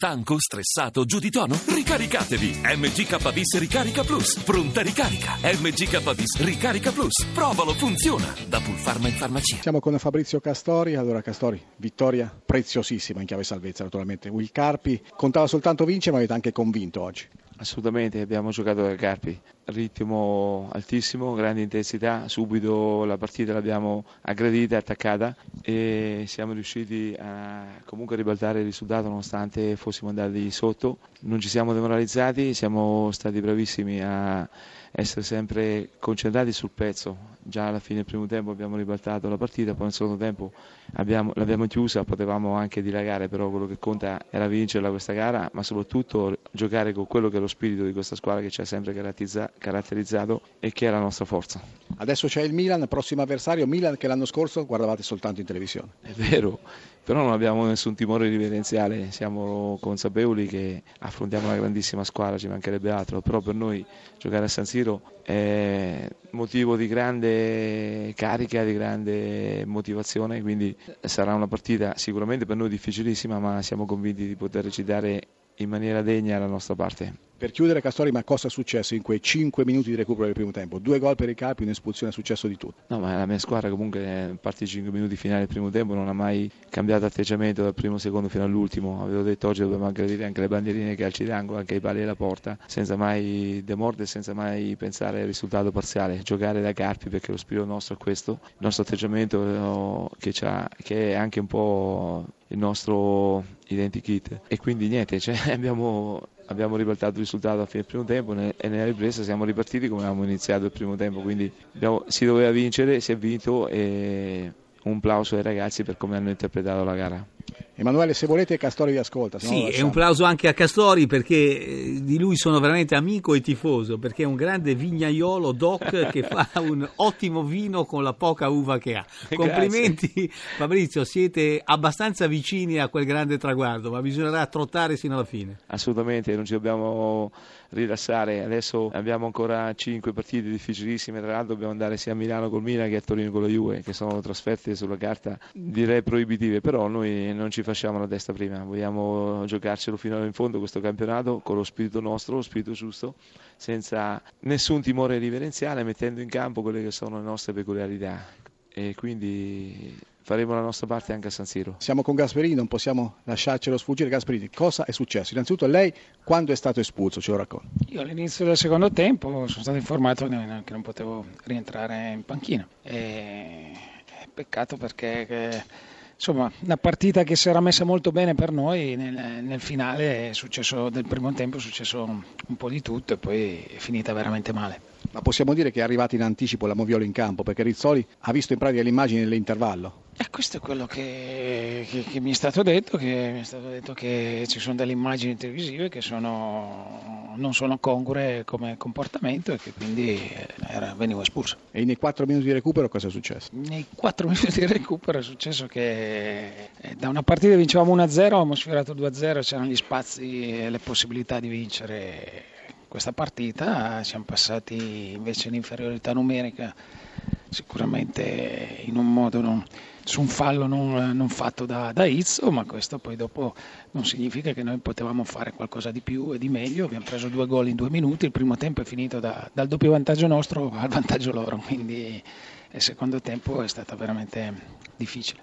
Stanco, stressato, giù di tono? Ricaricatevi! MGKBIS Ricarica Plus. Pronta ricarica. MGKBIS Ricarica Plus. Provalo, funziona. Da Pulfarma in farmacia. Siamo con Fabrizio Castori. Allora, Castori, vittoria preziosissima in chiave salvezza, naturalmente. Will Carpi contava soltanto vincere, ma avete anche convinto oggi. Assolutamente, abbiamo giocato da Carpi, ritmo altissimo, grande intensità, subito la partita l'abbiamo aggredita, attaccata e siamo riusciti a comunque ribaltare il risultato nonostante fossimo andati sotto. Non ci siamo demoralizzati, siamo stati bravissimi a essere sempre concentrati sul pezzo. Già alla fine del primo tempo abbiamo ribaltato la partita, poi nel secondo tempo abbiamo, l'abbiamo chiusa, potevamo anche dilagare, però quello che conta era vincerla questa gara, ma soprattutto giocare con quello che è lo spirito di questa squadra che ci ha sempre caratterizzato e che è la nostra forza. Adesso c'è il Milan, prossimo avversario, Milan che l'anno scorso guardavate soltanto in televisione. È vero, però non abbiamo nessun timore riverenziale, siamo consapevoli che affrontiamo una grandissima squadra, ci mancherebbe altro, però per noi giocare a San Siro è motivo di grande carica, di grande motivazione, quindi sarà una partita sicuramente per noi difficilissima, ma siamo convinti di poter recitare in maniera degna la nostra parte. Per chiudere Castori, ma cosa è successo in quei 5 minuti di recupero del primo tempo? Due gol per i capi, un'espulsione, è successo di tutto. No, ma la mia squadra comunque, a parte i 5 minuti finali del primo tempo, non ha mai cambiato atteggiamento dal primo secondo fino all'ultimo. Avevo detto oggi dobbiamo aggredire anche le bandierine, i calci d'angolo, anche i pali della porta, senza mai demordere, senza mai pensare al risultato parziale. Giocare da carpi perché lo spirito nostro è questo, il nostro atteggiamento che, che è anche un po' il nostro identikit. E quindi niente, cioè, abbiamo abbiamo ribaltato il risultato a fine primo tempo e nella ripresa siamo ripartiti come avevamo iniziato il primo tempo, quindi abbiamo, si doveva vincere, si è vinto e un plauso ai ragazzi per come hanno interpretato la gara. Emanuele, se volete Castori vi ascolta. Sì, e un plauso anche a Castori perché eh, di lui sono veramente amico e tifoso, perché è un grande vignaiolo doc che fa un ottimo vino con la poca uva che ha. Complimenti Grazie. Fabrizio, siete abbastanza vicini a quel grande traguardo, ma bisognerà trottare sino alla fine. Assolutamente, non ci dobbiamo rilassare. Adesso abbiamo ancora 5 partite difficilissime, tra l'altro dobbiamo andare sia a Milano col Milan che a Torino con la Juve, che sono trasferte sulla carta direi proibitive, però noi non ci facciamo la testa prima, vogliamo giocarcelo fino in fondo questo campionato con lo spirito nostro, lo spirito giusto, senza nessun timore riverenziale, mettendo in campo quelle che sono le nostre peculiarità e quindi faremo la nostra parte anche a San Siro. Siamo con Gasperini, non possiamo lasciarcelo sfuggire. Gasperini, cosa è successo? Innanzitutto lei quando è stato espulso, ce lo racconta? Io all'inizio del secondo tempo sono stato informato che non potevo rientrare in panchina. E... Peccato perché... Insomma, una partita che si era messa molto bene per noi, nel, nel finale successo, del primo tempo è successo un, po' di tutto e poi è finita veramente male. Ma possiamo dire che è arrivata in anticipo la Moviolo in campo, perché Rizzoli ha visto in pratica le immagini nell'intervallo. E eh, questo è quello che, che, che, mi è stato detto, che mi è stato detto che ci sono delle immagini televisive che sono, non sono congrue come comportamento e che quindi era, venivo espulso. E nei 4 minuti di recupero cosa è successo? Nei 4 minuti di recupero è successo che eh, da una partita vincevamo 1-0, abbiamo sfiorato 2-0, c'erano gli spazi e le possibilità di vincere questa partita, siamo passati invece in inferiorità numerica sicuramente in un modo non, su un fallo non, non fatto da, da, Izzo, ma questo poi dopo non significa che noi potevamo fare qualcosa di più e di meglio. Abbiamo preso due gol in due minuti, il primo tempo è finito da, dal doppio vantaggio nostro al vantaggio loro, quindi il secondo tempo è stato veramente difficile.